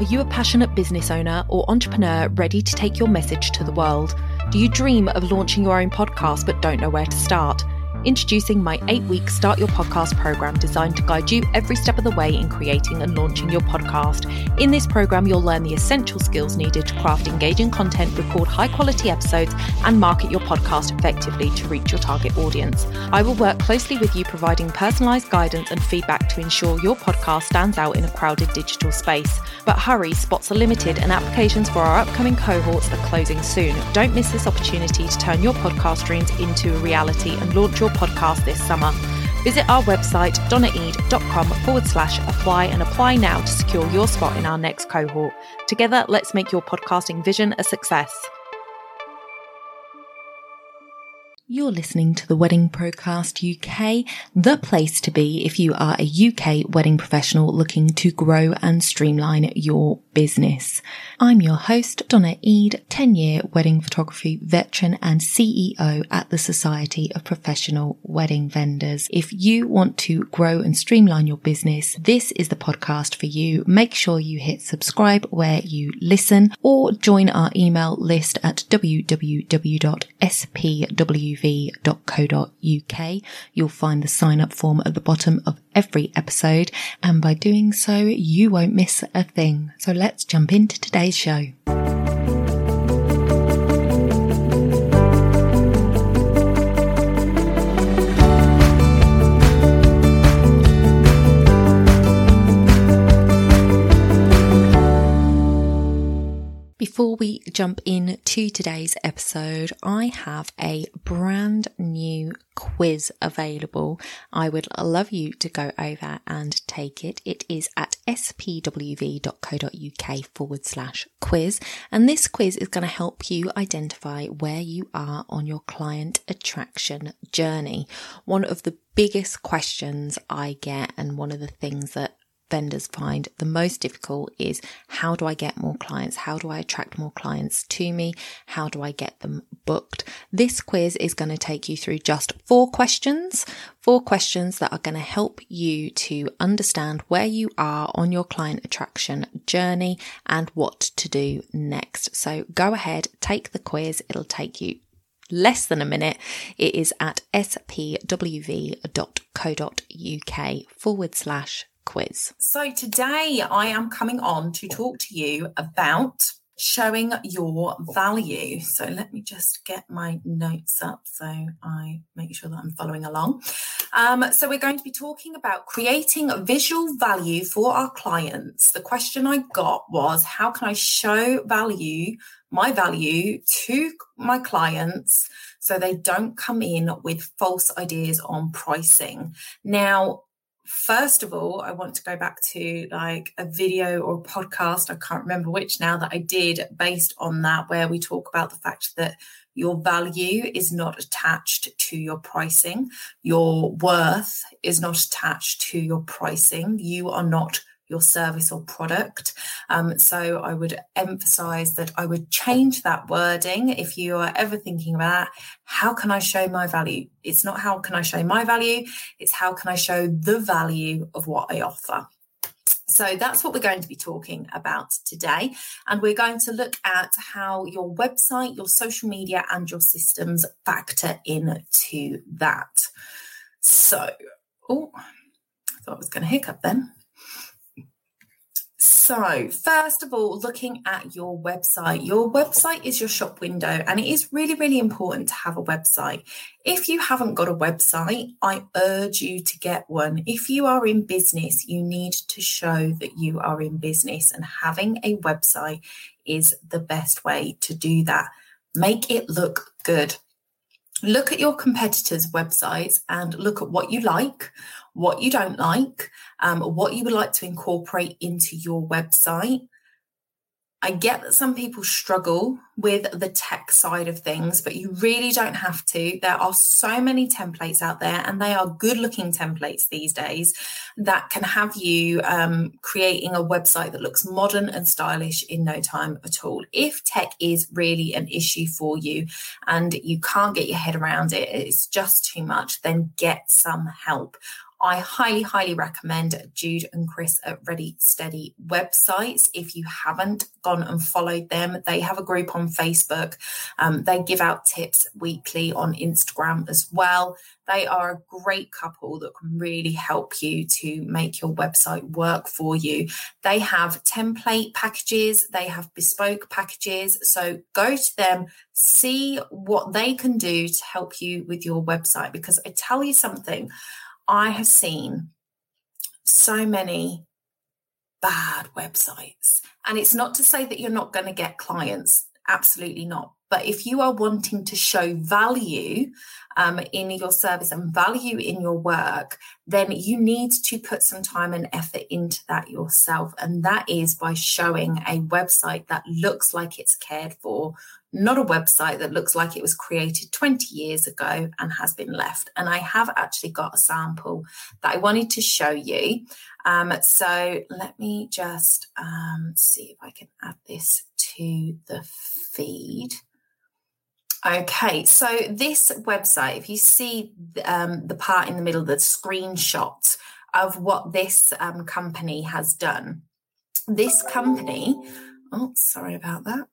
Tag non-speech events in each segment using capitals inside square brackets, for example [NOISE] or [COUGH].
Are you a passionate business owner or entrepreneur ready to take your message to the world? Do you dream of launching your own podcast but don't know where to start? Introducing my eight week Start Your Podcast program designed to guide you every step of the way in creating and launching your podcast. In this program, you'll learn the essential skills needed to craft engaging content, record high quality episodes, and market your podcast effectively to reach your target audience. I will work closely with you, providing personalized guidance and feedback to ensure your podcast stands out in a crowded digital space. But hurry, spots are limited, and applications for our upcoming cohorts are closing soon. Don't miss this opportunity to turn your podcast dreams into a reality and launch your your podcast this summer. Visit our website, donnaeade.com forward slash apply and apply now to secure your spot in our next cohort. Together, let's make your podcasting vision a success. You're listening to the Wedding Procast UK, the place to be if you are a UK wedding professional looking to grow and streamline your business. I'm your host, Donna Eade, 10 year wedding photography veteran and CEO at the Society of Professional Wedding Vendors. If you want to grow and streamline your business, this is the podcast for you. Make sure you hit subscribe where you listen or join our email list at www.spwv.co.uk. You'll find the sign up form at the bottom of every episode, and by doing so, you won't miss a thing. So let's jump into today's show. Jump into today's episode, I have a brand new quiz available. I would love you to go over and take it. It is at spwv.co.uk forward slash quiz. And this quiz is going to help you identify where you are on your client attraction journey. One of the biggest questions I get and one of the things that vendors find the most difficult is how do I get more clients? How do I attract more clients to me? How do I get them booked? This quiz is going to take you through just four questions, four questions that are going to help you to understand where you are on your client attraction journey and what to do next. So go ahead, take the quiz. It'll take you less than a minute. It is at spwv.co.uk forward slash quiz. So, today I am coming on to talk to you about showing your value. So, let me just get my notes up so I make sure that I'm following along. Um, so, we're going to be talking about creating visual value for our clients. The question I got was how can I show value, my value to my clients? So they don't come in with false ideas on pricing. Now, first of all, I want to go back to like a video or a podcast, I can't remember which now, that I did based on that, where we talk about the fact that your value is not attached to your pricing, your worth is not attached to your pricing. You are not your service or product. Um, so I would emphasize that I would change that wording if you are ever thinking about how can I show my value? It's not how can I show my value, it's how can I show the value of what I offer. So that's what we're going to be talking about today. And we're going to look at how your website, your social media, and your systems factor into that. So, oh, I thought I was going to hiccup then. So, first of all, looking at your website. Your website is your shop window, and it is really, really important to have a website. If you haven't got a website, I urge you to get one. If you are in business, you need to show that you are in business, and having a website is the best way to do that. Make it look good. Look at your competitors' websites and look at what you like, what you don't like, um, what you would like to incorporate into your website. I get that some people struggle with the tech side of things, but you really don't have to. There are so many templates out there, and they are good looking templates these days that can have you um, creating a website that looks modern and stylish in no time at all. If tech is really an issue for you and you can't get your head around it, it's just too much, then get some help. I highly, highly recommend Jude and Chris at Ready Steady websites. If you haven't gone and followed them, they have a group on Facebook. Um, they give out tips weekly on Instagram as well. They are a great couple that can really help you to make your website work for you. They have template packages, they have bespoke packages. So go to them, see what they can do to help you with your website. Because I tell you something, I have seen so many bad websites. And it's not to say that you're not going to get clients, absolutely not. But if you are wanting to show value um, in your service and value in your work, then you need to put some time and effort into that yourself. And that is by showing a website that looks like it's cared for, not a website that looks like it was created 20 years ago and has been left. And I have actually got a sample that I wanted to show you. Um, so let me just um, see if I can add this to the feed. Okay, so this website, if you see um, the part in the middle, the screenshot of what this um, company has done, this company, oh, sorry about that.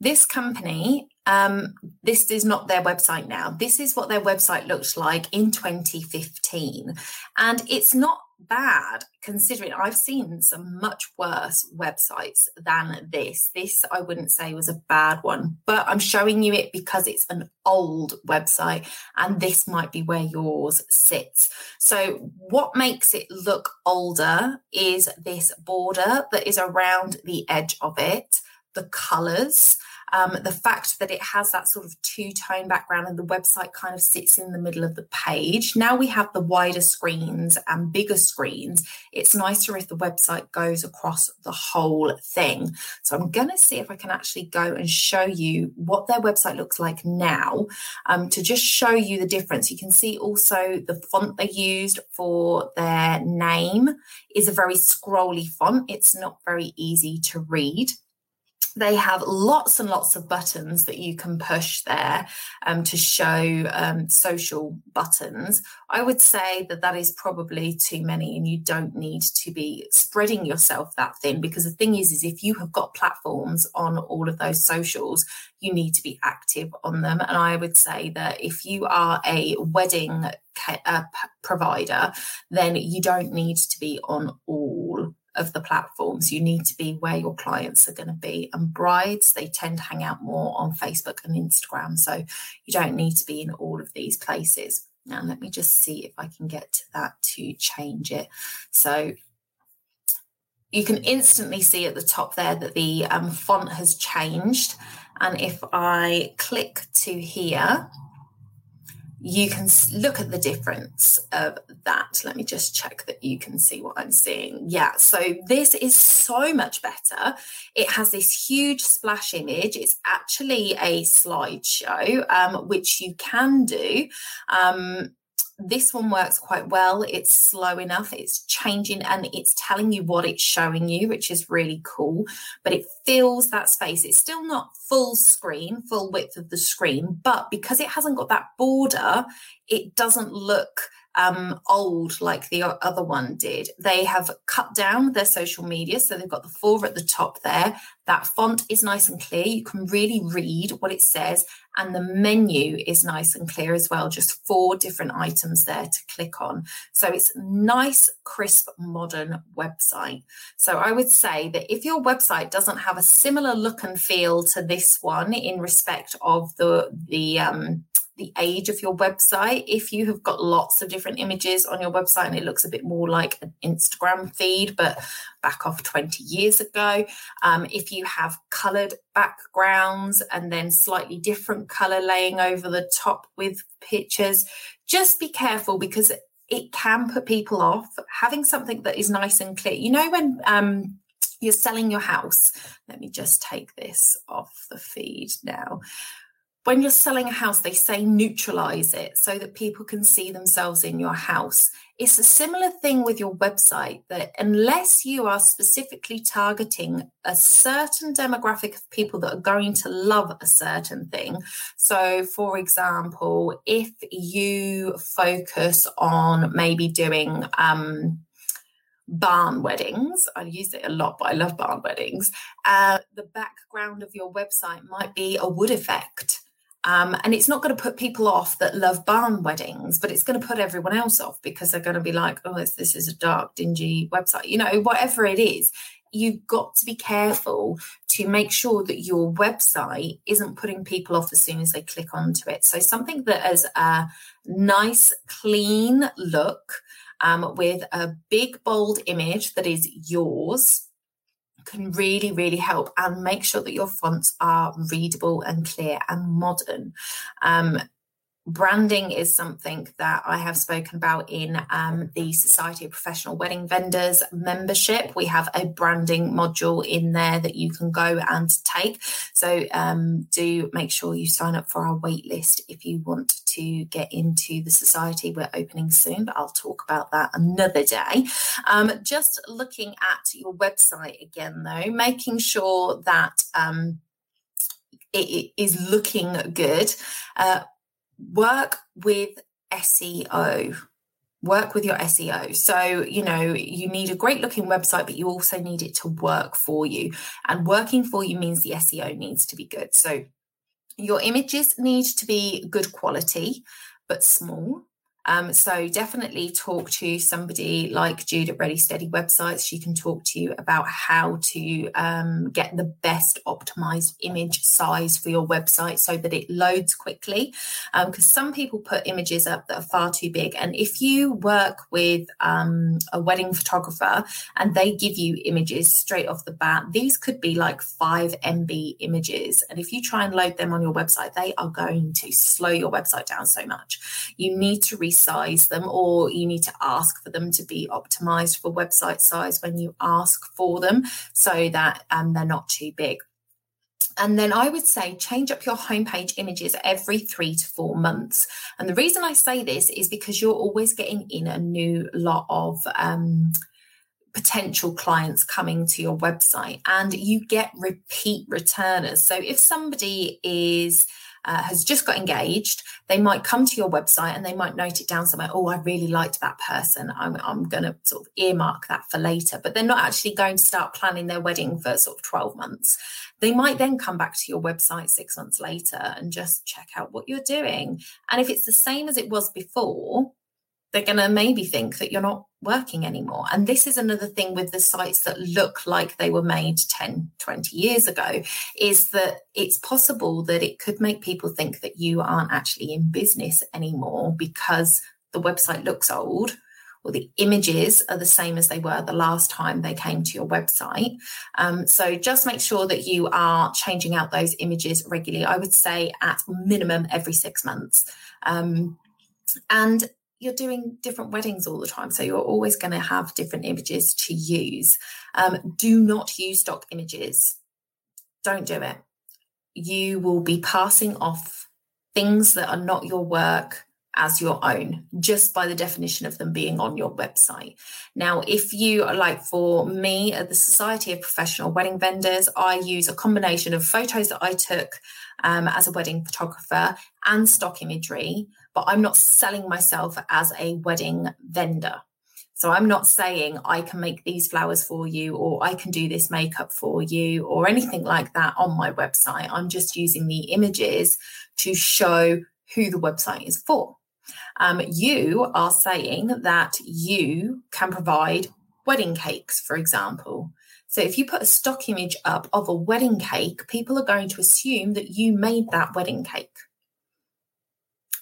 This company, um, this is not their website now. This is what their website looked like in 2015. And it's not bad considering I've seen some much worse websites than this. This I wouldn't say was a bad one, but I'm showing you it because it's an old website and this might be where yours sits. So, what makes it look older is this border that is around the edge of it, the colors um, the fact that it has that sort of two tone background and the website kind of sits in the middle of the page. Now we have the wider screens and bigger screens. It's nicer if the website goes across the whole thing. So I'm going to see if I can actually go and show you what their website looks like now um, to just show you the difference. You can see also the font they used for their name is a very scrolly font. It's not very easy to read they have lots and lots of buttons that you can push there um, to show um, social buttons. I would say that that is probably too many, and you don't need to be spreading yourself that thin. Because the thing is, is if you have got platforms on all of those socials, you need to be active on them. And I would say that if you are a wedding uh, provider, then you don't need to be on all of the platforms. You need to be where your clients are going to be. And brides, they tend to hang out more on Facebook and Instagram. So you don't need to be in all of these places. Now, let me just see if I can get to that to change it. So you can instantly see at the top there that the um, font has changed. And if I click to here, you can look at the difference of that. Let me just check that you can see what I'm seeing. Yeah, so this is so much better. It has this huge splash image. It's actually a slideshow, um, which you can do. Um, this one works quite well. It's slow enough, it's changing and it's telling you what it's showing you, which is really cool. But it fills that space. It's still not full screen, full width of the screen, but because it hasn't got that border, it doesn't look um, old like the other one did. They have cut down their social media. So they've got the four at the top there. That font is nice and clear. You can really read what it says. And the menu is nice and clear as well. Just four different items there to click on. So it's nice, crisp, modern website. So I would say that if your website doesn't have a similar look and feel to this one in respect of the, the, um, the age of your website. If you have got lots of different images on your website and it looks a bit more like an Instagram feed, but back off 20 years ago, um, if you have colored backgrounds and then slightly different color laying over the top with pictures, just be careful because it can put people off. Having something that is nice and clear. You know, when um, you're selling your house, let me just take this off the feed now when you're selling a house, they say neutralize it so that people can see themselves in your house. It's a similar thing with your website that unless you are specifically targeting a certain demographic of people that are going to love a certain thing. So, for example, if you focus on maybe doing, um, barn weddings. I use it a lot, but I love barn weddings. Uh, the background of your website might be a wood effect. Um, and it's not going to put people off that love barn weddings, but it's going to put everyone else off because they're going to be like, oh, this, this is a dark, dingy website. You know, whatever it is, you've got to be careful to make sure that your website isn't putting people off as soon as they click onto it. So, something that has a nice, clean look um, with a big, bold image that is yours can really, really help and make sure that your fonts are readable and clear and modern. Um, branding is something that I have spoken about in um, the Society of Professional Wedding Vendors membership. We have a branding module in there that you can go and take. So um, do make sure you sign up for our wait list if you want to get into the society. We're opening soon, but I'll talk about that another day. Um, just looking at your website again, though, making sure that um, it is looking good. Uh, work with SEO. Work with your SEO. So, you know, you need a great looking website, but you also need it to work for you. And working for you means the SEO needs to be good. So, your images need to be good quality, but small. Um, so definitely talk to somebody like Jude at Ready Steady websites. She can talk to you about how to um, get the best optimized image size for your website so that it loads quickly. Because um, some people put images up that are far too big. And if you work with um, a wedding photographer and they give you images straight off the bat, these could be like 5 MB images. And if you try and load them on your website, they are going to slow your website down so much. You need to resize them or you need to ask for them to be optimized for website size when you ask for them so that um, they're not too big. And then I would say change up your homepage images every three to four months. And the reason I say this is because you're always getting in a new lot of um, potential clients coming to your website and you get repeat returners. So if somebody is uh, has just got engaged, they might come to your website and they might note it down somewhere. Oh, I really liked that person. I'm, I'm going to sort of earmark that for later, but they're not actually going to start planning their wedding for sort of 12 months. They might then come back to your website six months later and just check out what you're doing. And if it's the same as it was before, they're going to maybe think that you're not working anymore. And this is another thing with the sites that look like they were made 10, 20 years ago, is that it's possible that it could make people think that you aren't actually in business anymore because the website looks old or the images are the same as they were the last time they came to your website. Um, so just make sure that you are changing out those images regularly. I would say at minimum every six months. Um, and you're doing different weddings all the time. So you're always going to have different images to use. Um, do not use stock images. Don't do it. You will be passing off things that are not your work as your own just by the definition of them being on your website. Now, if you are like for me at the Society of Professional Wedding Vendors, I use a combination of photos that I took um, as a wedding photographer and stock imagery, but I'm not selling myself as a wedding vendor. So I'm not saying I can make these flowers for you or I can do this makeup for you or anything like that on my website. I'm just using the images to show who the website is for. Um, you are saying that you can provide wedding cakes, for example. So if you put a stock image up of a wedding cake, people are going to assume that you made that wedding cake.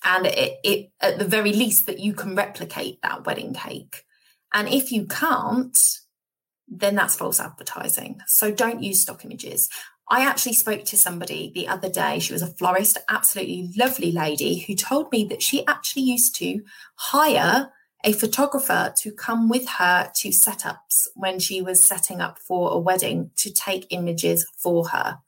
And it, it, at the very least, that you can replicate that wedding cake. And if you can't, then that's false advertising. So don't use stock images. I actually spoke to somebody the other day. She was a florist, absolutely lovely lady, who told me that she actually used to hire a photographer to come with her to setups when she was setting up for a wedding to take images for her.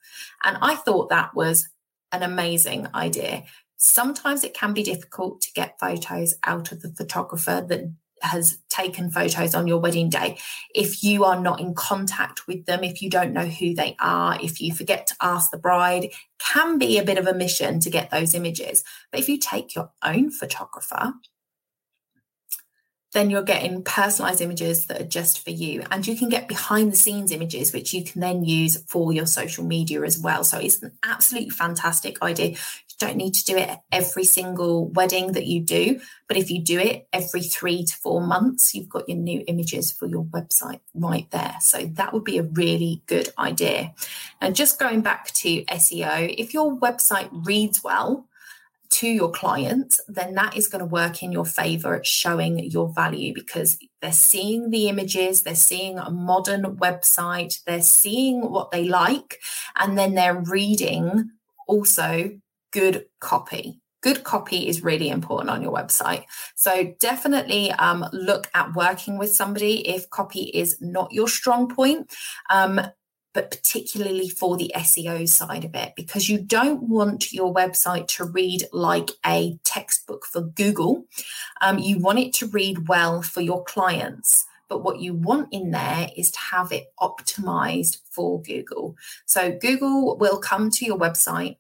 And I thought that was an amazing idea. Sometimes it can be difficult to get photos out of the photographer that has taken photos on your wedding day. If you are not in contact with them, if you don't know who they are, if you forget to ask the bride, can be a bit of a mission to get those images. But if you take your own photographer, then you're getting personalized images that are just for you. And you can get behind the scenes images, which you can then use for your social media as well. So it's an absolutely fantastic idea. You don't need to do it every single wedding that you do. But if you do it every three to four months, you've got your new images for your website right there. So that would be a really good idea. And just going back to SEO, if your website reads well, to your clients, then that is going to work in your favor at showing your value because they're seeing the images, they're seeing a modern website, they're seeing what they like, and then they're reading also good copy. Good copy is really important on your website. So definitely um, look at working with somebody if copy is not your strong point. Um, but particularly for the SEO side of it, because you don't want your website to read like a textbook for Google. Um, you want it to read well for your clients. But what you want in there is to have it optimized for Google. So Google will come to your website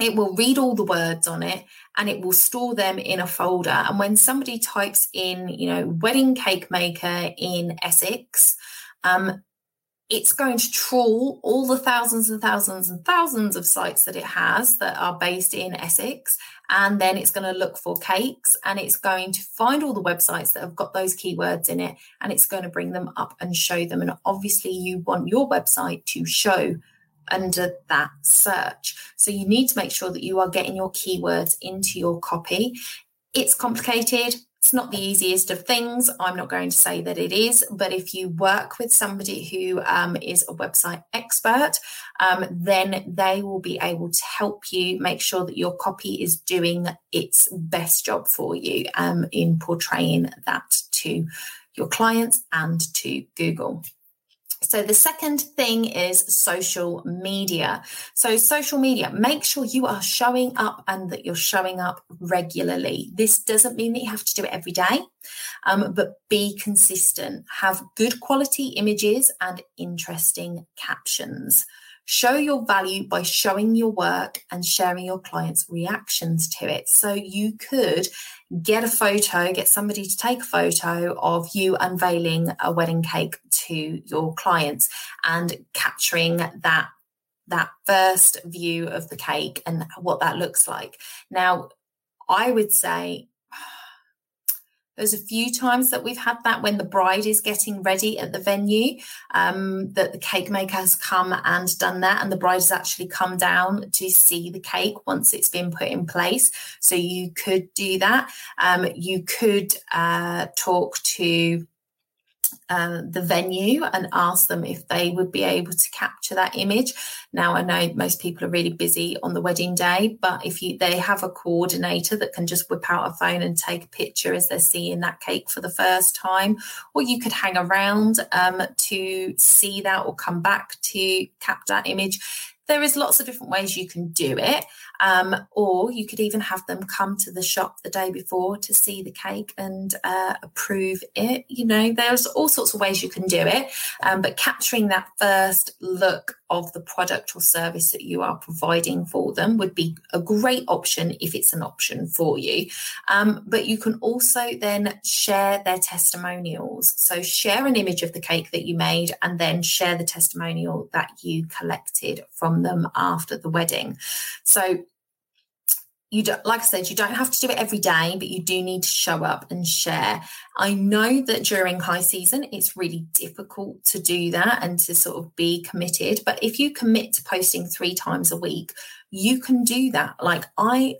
it will read all the words on it and it will store them in a folder and when somebody types in you know wedding cake maker in essex um, it's going to trawl all the thousands and thousands and thousands of sites that it has that are based in Essex. And then it's going to look for cakes and it's going to find all the websites that have got those keywords in it and it's going to bring them up and show them. And obviously, you want your website to show under that search. So you need to make sure that you are getting your keywords into your copy. It's complicated. It's not the easiest of things. I'm not going to say that it is, but if you work with somebody who um, is a website expert, um, then they will be able to help you make sure that your copy is doing its best job for you um, in portraying that to your clients and to Google. So the second thing is social media. So social media, make sure you are showing up and that you're showing up regularly. This doesn't mean that you have to do it every day, um, but be consistent. Have good quality images and interesting captions. Show your value by showing your work and sharing your clients' reactions to it. So you could get a photo, get somebody to take a photo of you unveiling a wedding cake to your clients and capturing that that first view of the cake and what that looks like. Now, I would say [SIGHS] there's a few times that we've had that when the bride is getting ready at the venue, um, that the cake maker has come and done that, and the bride has actually come down to see the cake once it's been put in place. So you could do that. Um, you could uh, talk to uh, the venue and ask them if they would be able to capture that image. Now, I know most people are really busy on the wedding day, but if you they have a coordinator that can just whip out a phone and take a picture as they're seeing that cake for the first time, or you could hang around um, to see that or come back to cap that image there is lots of different ways you can do it. Um, or you could even have them come to the shop the day before to see the cake and uh, approve it. You know, there's all sorts of ways you can do it. Um, but capturing that first look of the product or service that you are providing for them would be a great option if it's an option for you. Um, but you can also then share their testimonials. So share an image of the cake that you made and then share the testimonial that you collected from them after the wedding. So you don't, like I said, you don't have to do it every day, but you do need to show up and share. I know that during high season, it's really difficult to do that and to sort of be committed. But if you commit to posting three times a week, you can do that. Like I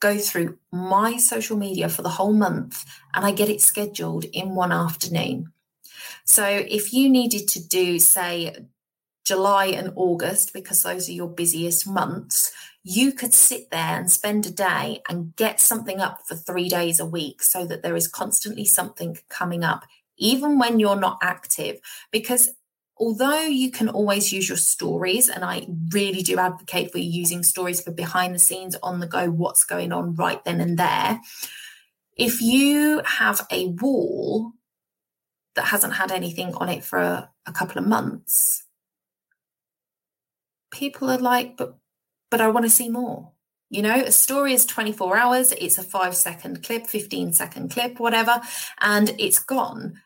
go through my social media for the whole month and I get it scheduled in one afternoon. So if you needed to do, say, July and August, because those are your busiest months, you could sit there and spend a day and get something up for three days a week so that there is constantly something coming up, even when you're not active. Because although you can always use your stories, and I really do advocate for using stories for behind the scenes, on the go, what's going on right then and there. If you have a wall that hasn't had anything on it for a, a couple of months, people are like, but but I want to see more. You know, a story is 24 hours, it's a five second clip, 15 second clip, whatever, and it's gone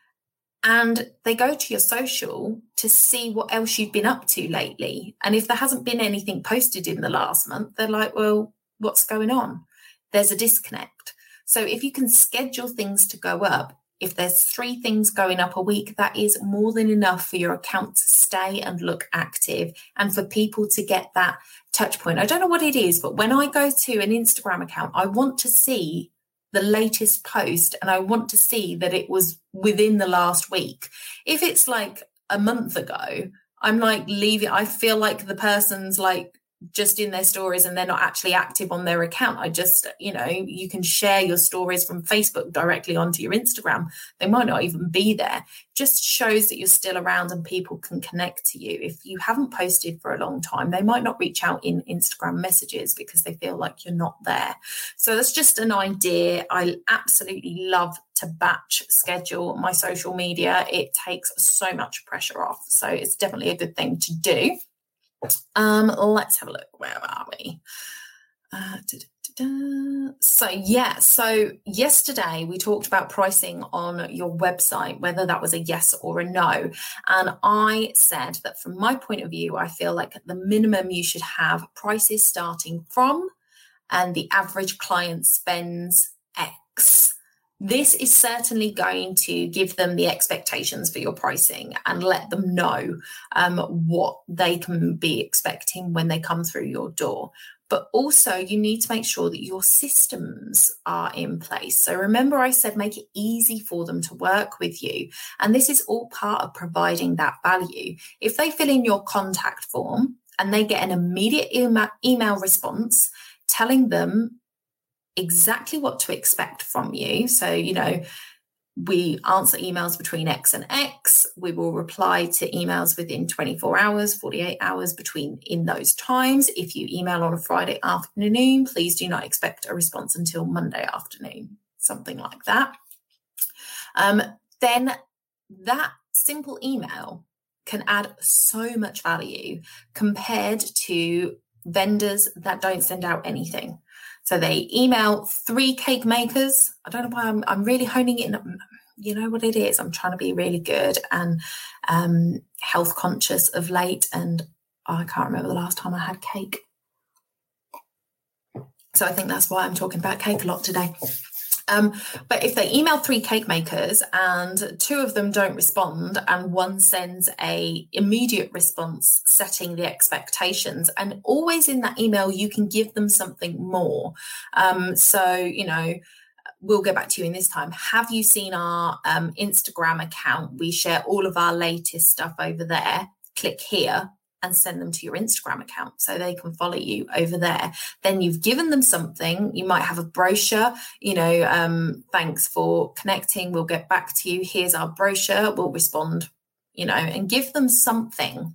and they go to your social to see what else you've been up to lately. And if there hasn't been anything posted in the last month, they're like, well, what's going on? There's a disconnect. So if you can schedule things to go up, if there's three things going up a week, that is more than enough for your account to stay and look active and for people to get that touch point. I don't know what it is, but when I go to an Instagram account, I want to see the latest post and I want to see that it was within the last week. If it's like a month ago, I'm like leaving, I feel like the person's like just in their stories and they're not actually active on their account. I just, you know, you can share your stories from Facebook directly onto your Instagram. They might not even be there. Just shows that you're still around and people can connect to you. If you haven't posted for a long time, they might not reach out in Instagram messages because they feel like you're not there. So that's just an idea. I absolutely love to batch schedule my social media. It takes so much pressure off. So it's definitely a good thing to do. Um, let's have a look. Where are we? Uh, so yeah, so yesterday we talked about pricing on your website, whether that was a yes or a no. And I said that from my point of view, I feel like the minimum you should have prices starting from, and the average client spends this is certainly going to give them the expectations for your pricing and let them know um, what they can be expecting when they come through your door. But also, you need to make sure that your systems are in place. So, remember, I said make it easy for them to work with you. And this is all part of providing that value. If they fill in your contact form and they get an immediate email, email response telling them exactly what to expect from you. So, you know, we answer emails between X and X. We will reply to emails within 24 hours, 48 hours between in those times. If you email on a Friday afternoon, please do not expect a response until Monday afternoon, something like that. Um, then that simple email can add so much value compared to vendors that don't send out anything. So they email three cake makers. I don't know why I'm, I'm really honing in. You know what it is? I'm trying to be really good and um, health conscious of late. And I can't remember the last time I had cake. So I think that's why I'm talking about cake a lot today. Um, but if they email three cake makers and two of them don't respond and one sends a immediate response setting the expectations and always in that email you can give them something more. Um, so you know we'll get back to you in this time. Have you seen our um, instagram account? We share all of our latest stuff over there. Click here and send them to your Instagram account so they can follow you over there. Then you've given them something. You might have a brochure, you know, um, thanks for connecting. We'll get back to you. Here's our brochure. We'll respond, you know, and give them something.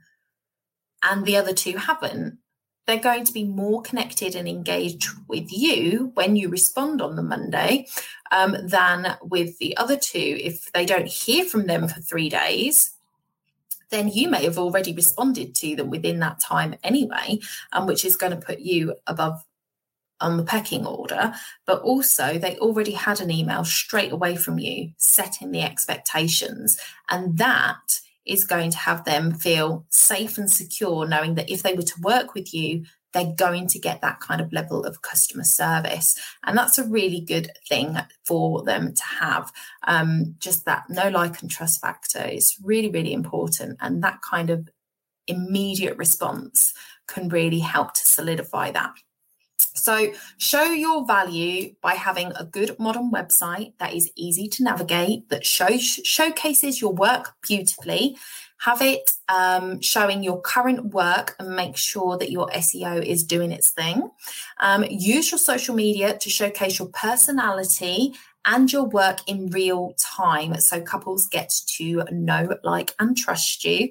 And the other two haven't. They're going to be more connected and engaged with you when you respond on the Monday um, than with the other two. If they don't hear from them for three days, then you may have already responded to them within that time anyway, um, which is going to put you above on the pecking order, but also they already had an email straight away from you setting the expectations. And that is going to have them feel safe and secure, knowing that if they were to work with you, they're going to get that kind of level of customer service. And that's a really good thing for them to have. Um, just that no like and trust factor is really, really important. And that kind of immediate response can really help to solidify that. So, show your value by having a good modern website that is easy to navigate, that shows showcases your work beautifully, have it um, showing your current work and make sure that your SEO is doing its thing. Um, use your social media to showcase your personality and your work in real time so couples get to know, like, and trust you.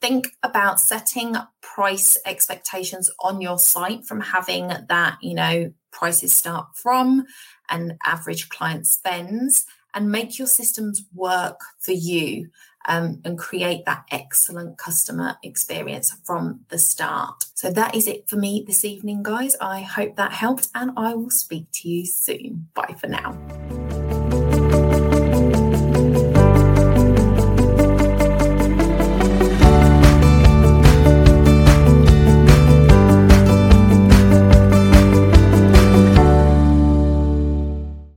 think about setting price expectations on your site from having that, you know, prices start from and average client spends and make your systems work for you um, and create that excellent customer experience from the start. So that is it for me this evening, guys. I hope that helped and I will speak to you soon. Bye for now.